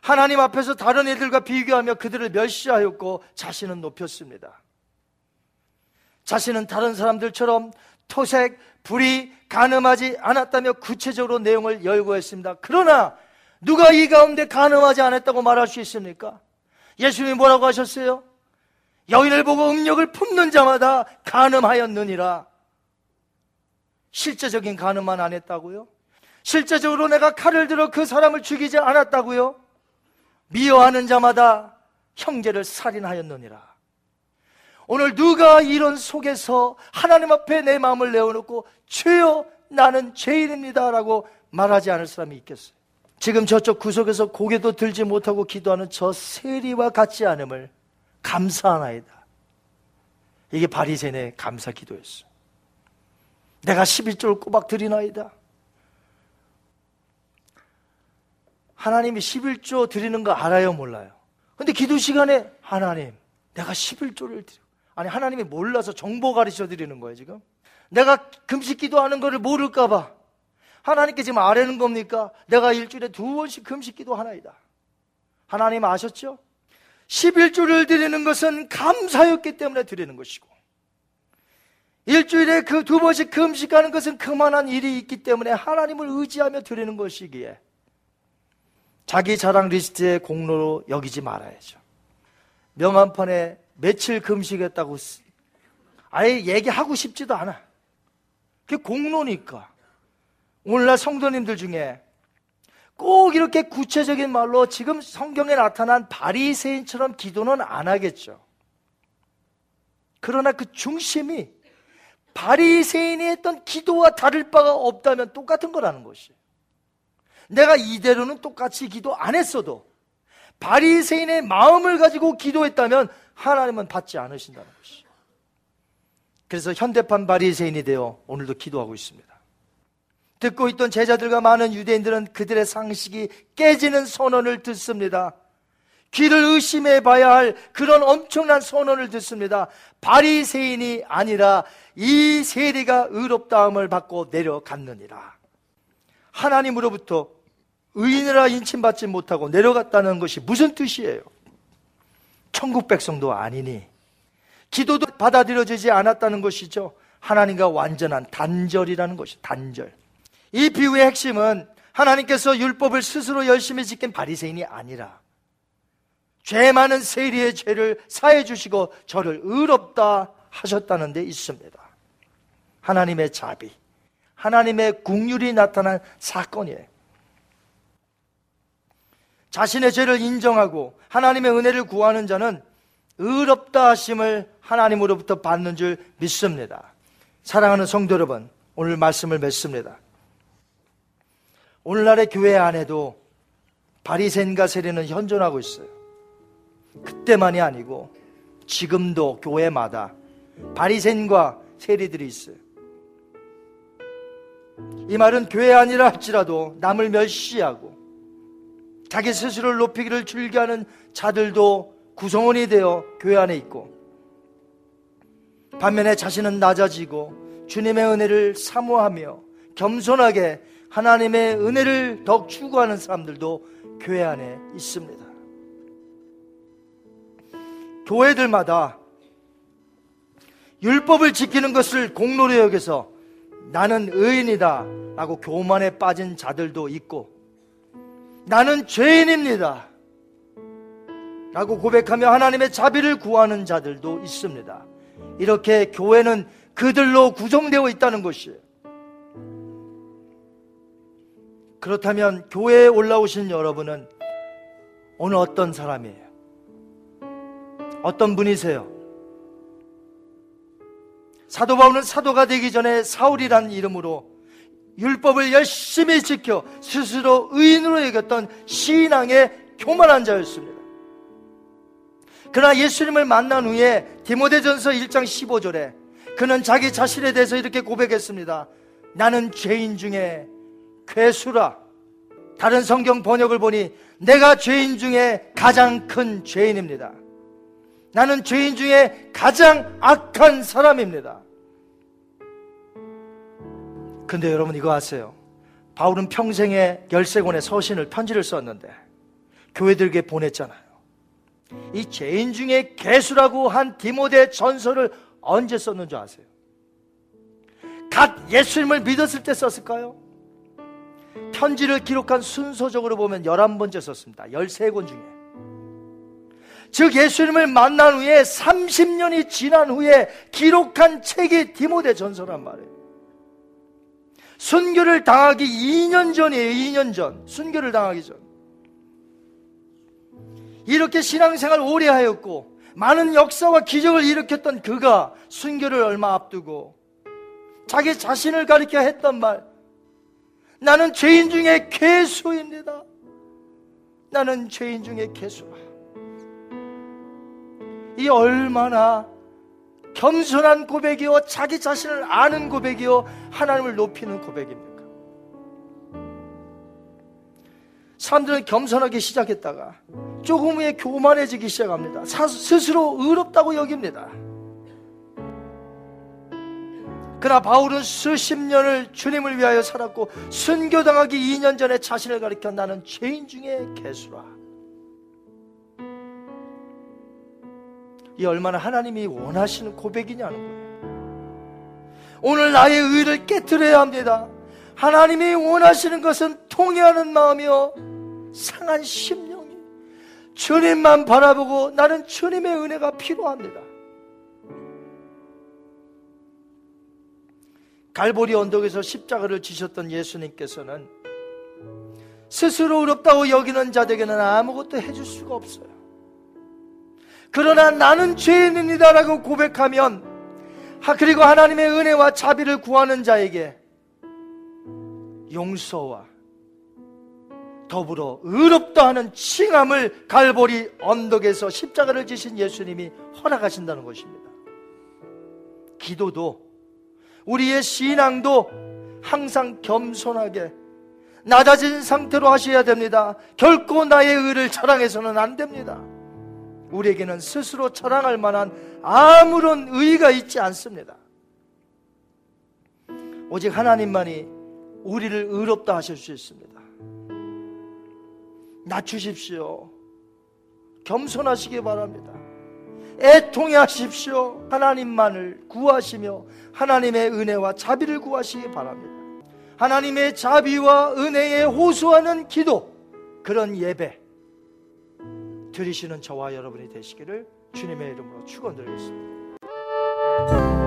하나님 앞에서 다른 애들과 비교하며 그들을 멸시하였고 자신은 높였습니다. 자신은 다른 사람들처럼 토색, 불이 가늠하지 않았다며 구체적으로 내용을 열거했습니다. 그러나 누가 이 가운데 가늠하지 않았다고 말할 수 있습니까? 예수님이 뭐라고 하셨어요? 여인을 보고 음력을 품는 자마다 가늠하였느니라. 실제적인 가늠만 안 했다고요? 실제적으로 내가 칼을 들어 그 사람을 죽이지 않았다고요? 미워하는 자마다 형제를 살인하였느니라. 오늘 누가 이런 속에서 하나님 앞에 내 마음을 내어놓고 주여 나는 죄인입니다라고 말하지 않을 사람이 있겠어요? 지금 저쪽 구석에서 고개도 들지 못하고 기도하는 저 세리와 같지 않음을 감사하나이다. 이게 바리새인의 감사 기도였어. 내가 11조를 꼬박 드리나이다. 하나님이 11조 드리는 거 알아요, 몰라요? 근데 기도 시간에 하나님, 내가 11조를 드려. 아니, 하나님이 몰라서 정보 가르쳐 드리는 거예요, 지금? 내가 금식 기도하는 거를 모를까봐. 하나님께 지금 아뢰는 겁니까? 내가 일주일에 두 번씩 금식 기도 하나이다. 하나님 아셨죠? 11조를 드리는 것은 감사였기 때문에 드리는 것이고, 일주일에 그 두 번씩 금식하는 것은 그만한 일이 있기 때문에 하나님을 의지하며 드리는 것이기에, 자기 자랑 리스트의 공로로 여기지 말아야죠. 명함판에 며칠 금식했다고 아예 얘기하고 싶지도 않아. 그게 공로니까. 오늘날 성도님들 중에 꼭 이렇게 구체적인 말로 지금 성경에 나타난 바리새인처럼 기도는 안 하겠죠. 그러나 그 중심이 바리새인이 했던 기도와 다를 바가 없다면 똑같은 거라는 것이에요. 내가 이대로는 똑같이 기도 안 했어도 바리새인의 마음을 가지고 기도했다면 하나님은 받지 않으신다는 것이죠. 그래서 현대판 바리새인이 되어 오늘도 기도하고 있습니다. 듣고 있던 제자들과 많은 유대인들은 그들의 상식이 깨지는 선언을 듣습니다. 귀를 의심해 봐야 할 그런 엄청난 선언을 듣습니다. 바리새인이 아니라 이 세리가 의롭다함을 받고 내려갔느니라. 하나님으로부터 의인이라 인침받지 못하고 내려갔다는 것이 무슨 뜻이에요? 천국 백성도 아니니 기도도 받아들여지지 않았다는 것이죠. 하나님과 완전한 단절이라는 것이 단절. 이 비유의 핵심은 하나님께서 율법을 스스로 열심히 지킨 바리새인이 아니라 죄 많은 세리의 죄를 사해 주시고 저를 의롭다 하셨다는 데 있습니다. 하나님의 자비, 하나님의 국률이 나타난 사건이에요. 자신의 죄를 인정하고 하나님의 은혜를 구하는 자는 의롭다 하심을 하나님으로부터 받는 줄 믿습니다. 사랑하는 성도 여러분, 오늘 말씀을 맺습니다. 오늘날의 교회 안에도 바리새인과 세리는 현존하고 있어요. 그때만이 아니고 지금도 교회마다 바리새인과 세리들이 있어요. 이 말은 교회 아니라 할지라도 남을 멸시하고 자기 스스로를 높이기를 즐겨하는 자들도 구성원이 되어 교회 안에 있고 반면에 자신은 낮아지고 주님의 은혜를 사모하며 겸손하게 하나님의 은혜를 더욱 추구하는 사람들도 교회 안에 있습니다. 교회들마다 율법을 지키는 것을 공로로 여겨서 나는 의인이다 라고 교만에 빠진 자들도 있고 나는 죄인입니다. 라고 고백하며 하나님의 자비를 구하는 자들도 있습니다. 이렇게 교회는 그들로 구성되어 있다는 것이에요. 그렇다면 교회에 올라오신 여러분은 오늘 어떤 사람이에요? 어떤 분이세요? 사도 바울은 사도가 되기 전에 사울이란 이름으로 율법을 열심히 지켜 스스로 의인으로 여겼던 신앙의 교만한 자였습니다. 그러나 예수님을 만난 후에 디모데전서 1장 15절에 그는 자기 자신에 대해서 이렇게 고백했습니다. 나는 죄인 중에 괴수라. 다른 성경 번역을 보니 내가 죄인 중에 가장 큰 죄인입니다. 나는 죄인 중에 가장 악한 사람입니다. 근데 여러분 이거 아세요? 바울은 평생에 열세 권의 서신을 편지를 썼는데 교회들에게 보냈잖아요. 이 죄인 중에 개수라고 한 디모데 전서를 언제 썼는 줄 아세요? 갓 예수님을 믿었을 때 썼을까요? 편지를 기록한 순서적으로 보면 11번째 썼습니다. 13권 중에. 즉 예수님을 만난 후에 30년이 지난 후에 기록한 책이 디모데 전서란 말이에요. 순교를 당하기 2년 전이에요. 2년 전. 순교를 당하기 전. 이렇게 신앙생활 오래 하였고 많은 역사와 기적을 일으켰던 그가 순교를 얼마 앞두고 자기 자신을 가리켜 했던 말 나는 죄인 중에 개수입니다. 나는 죄인 중에 개수라. 이 얼마나 겸손한 고백이요 자기 자신을 아는 고백이요 하나님을 높이는 고백입니까? 사람들은 겸손하게 시작했다가 조금 후에 교만해지기 시작합니다. 스스로 의롭다고 여깁니다. 그러나 바울은 수십 년을 주님을 위하여 살았고 순교당하기 2년 전에 자신을 가리켜 나는 죄인 중에 개수라. 이 얼마나 하나님이 원하시는 고백이냐는 거예요. 오늘 나의 의를 깨뜨려야 합니다. 하나님이 원하시는 것은 통해하는 마음이요 상한 심령이 주님만 바라보고 나는 주님의 은혜가 필요합니다. 갈보리 언덕에서 십자가를 지셨던 예수님께서는 스스로 어렵다고 여기는 자들에게는 아무것도 해줄 수가 없어요. 그러나 나는 죄인입니다라고 고백하면 그리고 하나님의 은혜와 자비를 구하는 자에게 용서와 더불어 의롭다 하는 칭함을 갈보리 언덕에서 십자가를 지신 예수님이 허락하신다는 것입니다. 기도도 우리의 신앙도 항상 겸손하게 낮아진 상태로 하셔야 됩니다. 결코 나의 의를 자랑해서는 안 됩니다. 우리에게는 스스로 자랑할 만한 아무런 의의가 있지 않습니다. 오직 하나님만이 우리를 의롭다 하실 수 있습니다. 낮추십시오. 겸손하시기 바랍니다. 애통해 하십시오. 하나님만을 구하시며 하나님의 은혜와 자비를 구하시기 바랍니다. 하나님의 자비와 은혜에 호소하는 기도, 그런 예배 드리시는 저와 여러분이 되시기를 주님의 이름으로 축원드리겠습니다.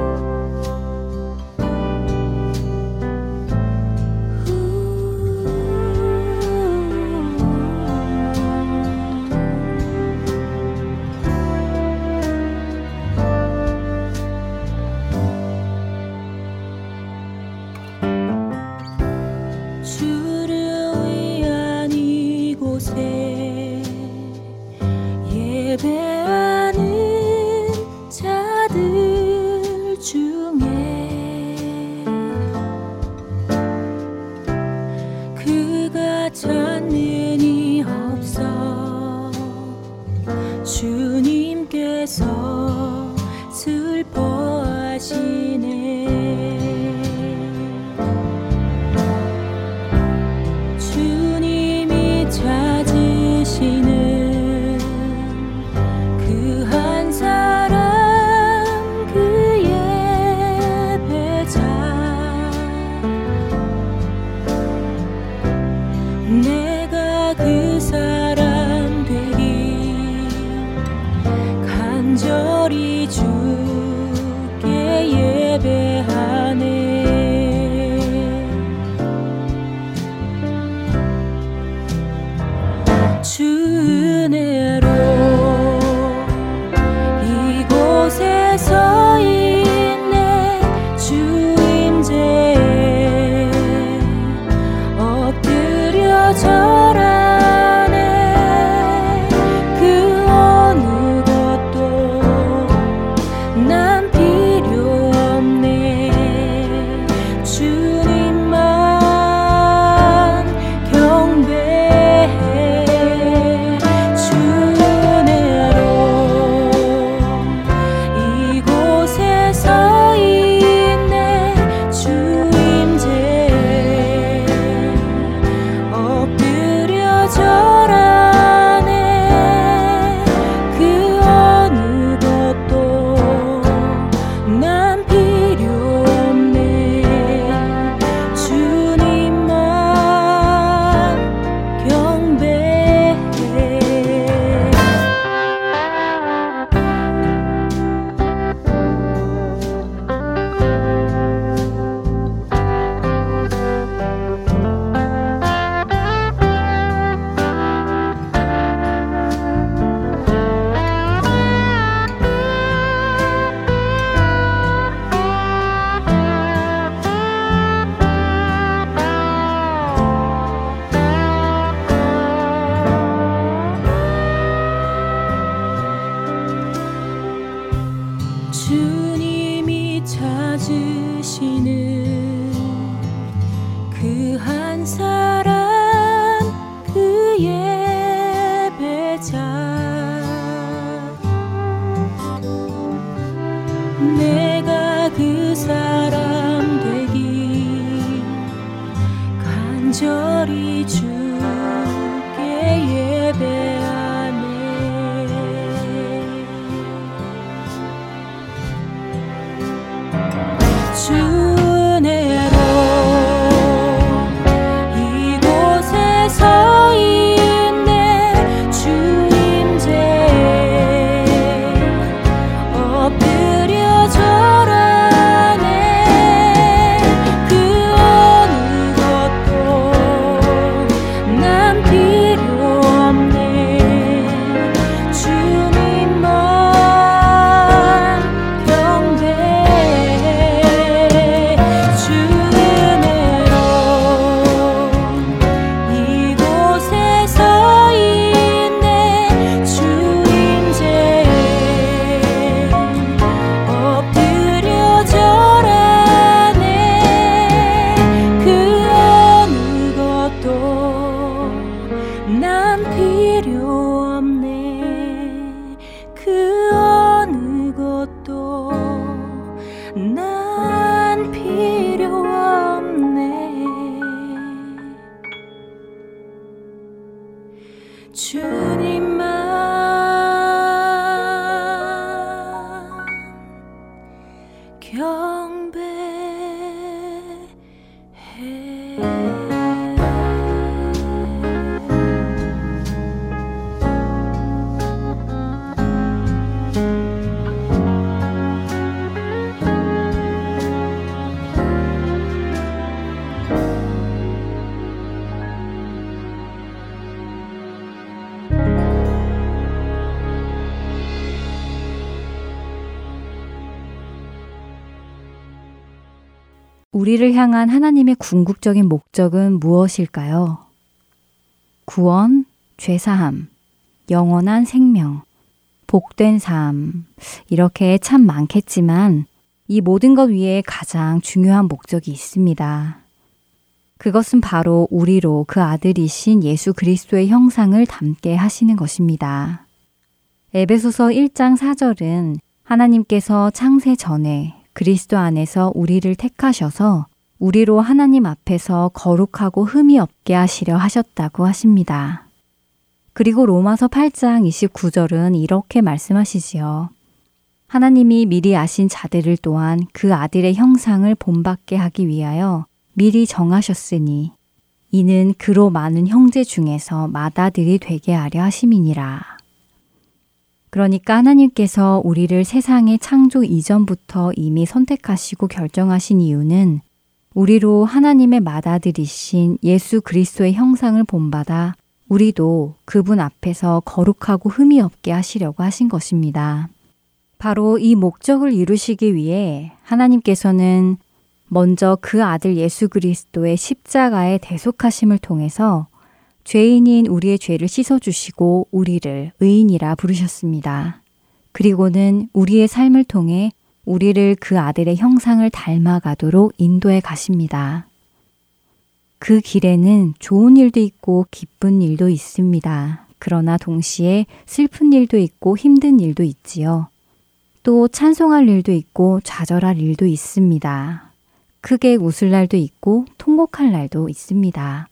우리를 향한 하나님의 궁극적인 목적은 무엇일까요? 구원, 죄사함, 영원한 생명, 복된 삶, 이렇게 참 많겠지만 이 모든 것 위에 가장 중요한 목적이 있습니다. 그것은 바로 우리로 그 아들이신 예수 그리스도의 형상을 담게 하시는 것입니다. 에베소서 1장 4절은 하나님께서 창세 전에 그리스도 안에서 우리를 택하셔서 우리로 하나님 앞에서 거룩하고 흠이 없게 하시려 하셨다고 하십니다. 그리고 로마서 8장 29절은 이렇게 말씀하시지요. 하나님이 미리 아신 자들을 또한 그 아들의 형상을 본받게 하기 위하여 미리 정하셨으니 이는 그로 많은 형제 중에서 맏아들이 되게 하려 하심이니라. 그러니까 하나님께서 우리를 세상의 창조 이전부터 이미 선택하시고 결정하신 이유는 우리로 하나님의 맏아들이신 예수 그리스도의 형상을 본받아 우리도 그분 앞에서 거룩하고 흠이 없게 하시려고 하신 것입니다. 바로 이 목적을 이루시기 위해 하나님께서는 먼저 그 아들 예수 그리스도의 십자가의 대속하심을 통해서 죄인인 우리의 죄를 씻어주시고 우리를 의인이라 부르셨습니다. 그리고는 우리의 삶을 통해 우리를 그 아들의 형상을 닮아가도록 인도해 가십니다. 그 길에는 좋은 일도 있고 기쁜 일도 있습니다. 그러나 동시에 슬픈 일도 있고 힘든 일도 있지요. 또 찬송할 일도 있고 좌절할 일도 있습니다. 크게 웃을 날도 있고 통곡할 날도 있습니다.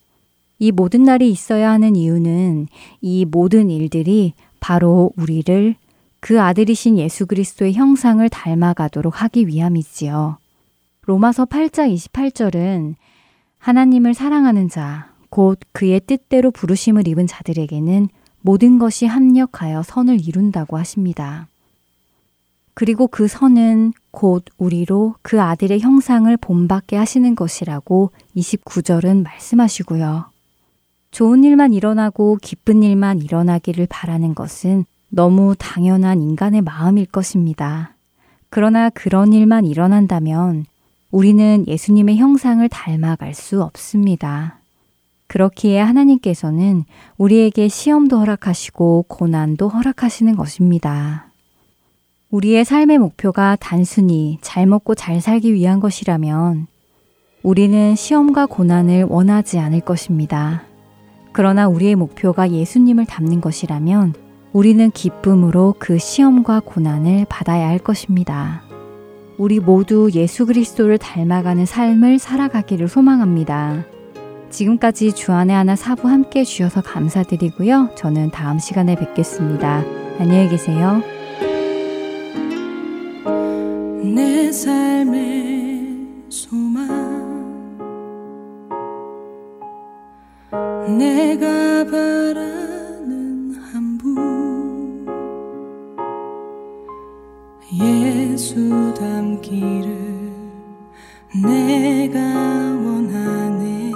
이 모든 날이 있어야 하는 이유는 이 모든 일들이 바로 우리를 그 아들이신 예수 그리스도의 형상을 닮아가도록 하기 위함이지요. 로마서 8장 28절은 하나님을 사랑하는 자, 곧 그의 뜻대로 부르심을 입은 자들에게는 모든 것이 합력하여 선을 이룬다고 하십니다. 그리고 그 선은 곧 우리로 그 아들의 형상을 본받게 하시는 것이라고 29절은 말씀하시고요. 좋은 일만 일어나고 기쁜 일만 일어나기를 바라는 것은 너무 당연한 인간의 마음일 것입니다. 그러나 그런 일만 일어난다면 우리는 예수님의 형상을 닮아갈 수 없습니다. 그렇기에 하나님께서는 우리에게 시험도 허락하시고 고난도 허락하시는 것입니다. 우리의 삶의 목표가 단순히 잘 먹고 잘 살기 위한 것이라면 우리는 시험과 고난을 원하지 않을 것입니다. 그러나 우리의 목표가 예수님을 닮는 것이라면 우리는 기쁨으로 그 시험과 고난을 받아야 할 것입니다. 우리 모두 예수 그리스도를 닮아가는 삶을 살아가기를 소망합니다. 지금까지 주안의 하나 사부 함께 주셔서 감사드리고요. 저는 다음 시간에 뵙겠습니다. 안녕히 계세요. 내 삶의 내가 바라는 한 분 예수 닮기를 내가 원하는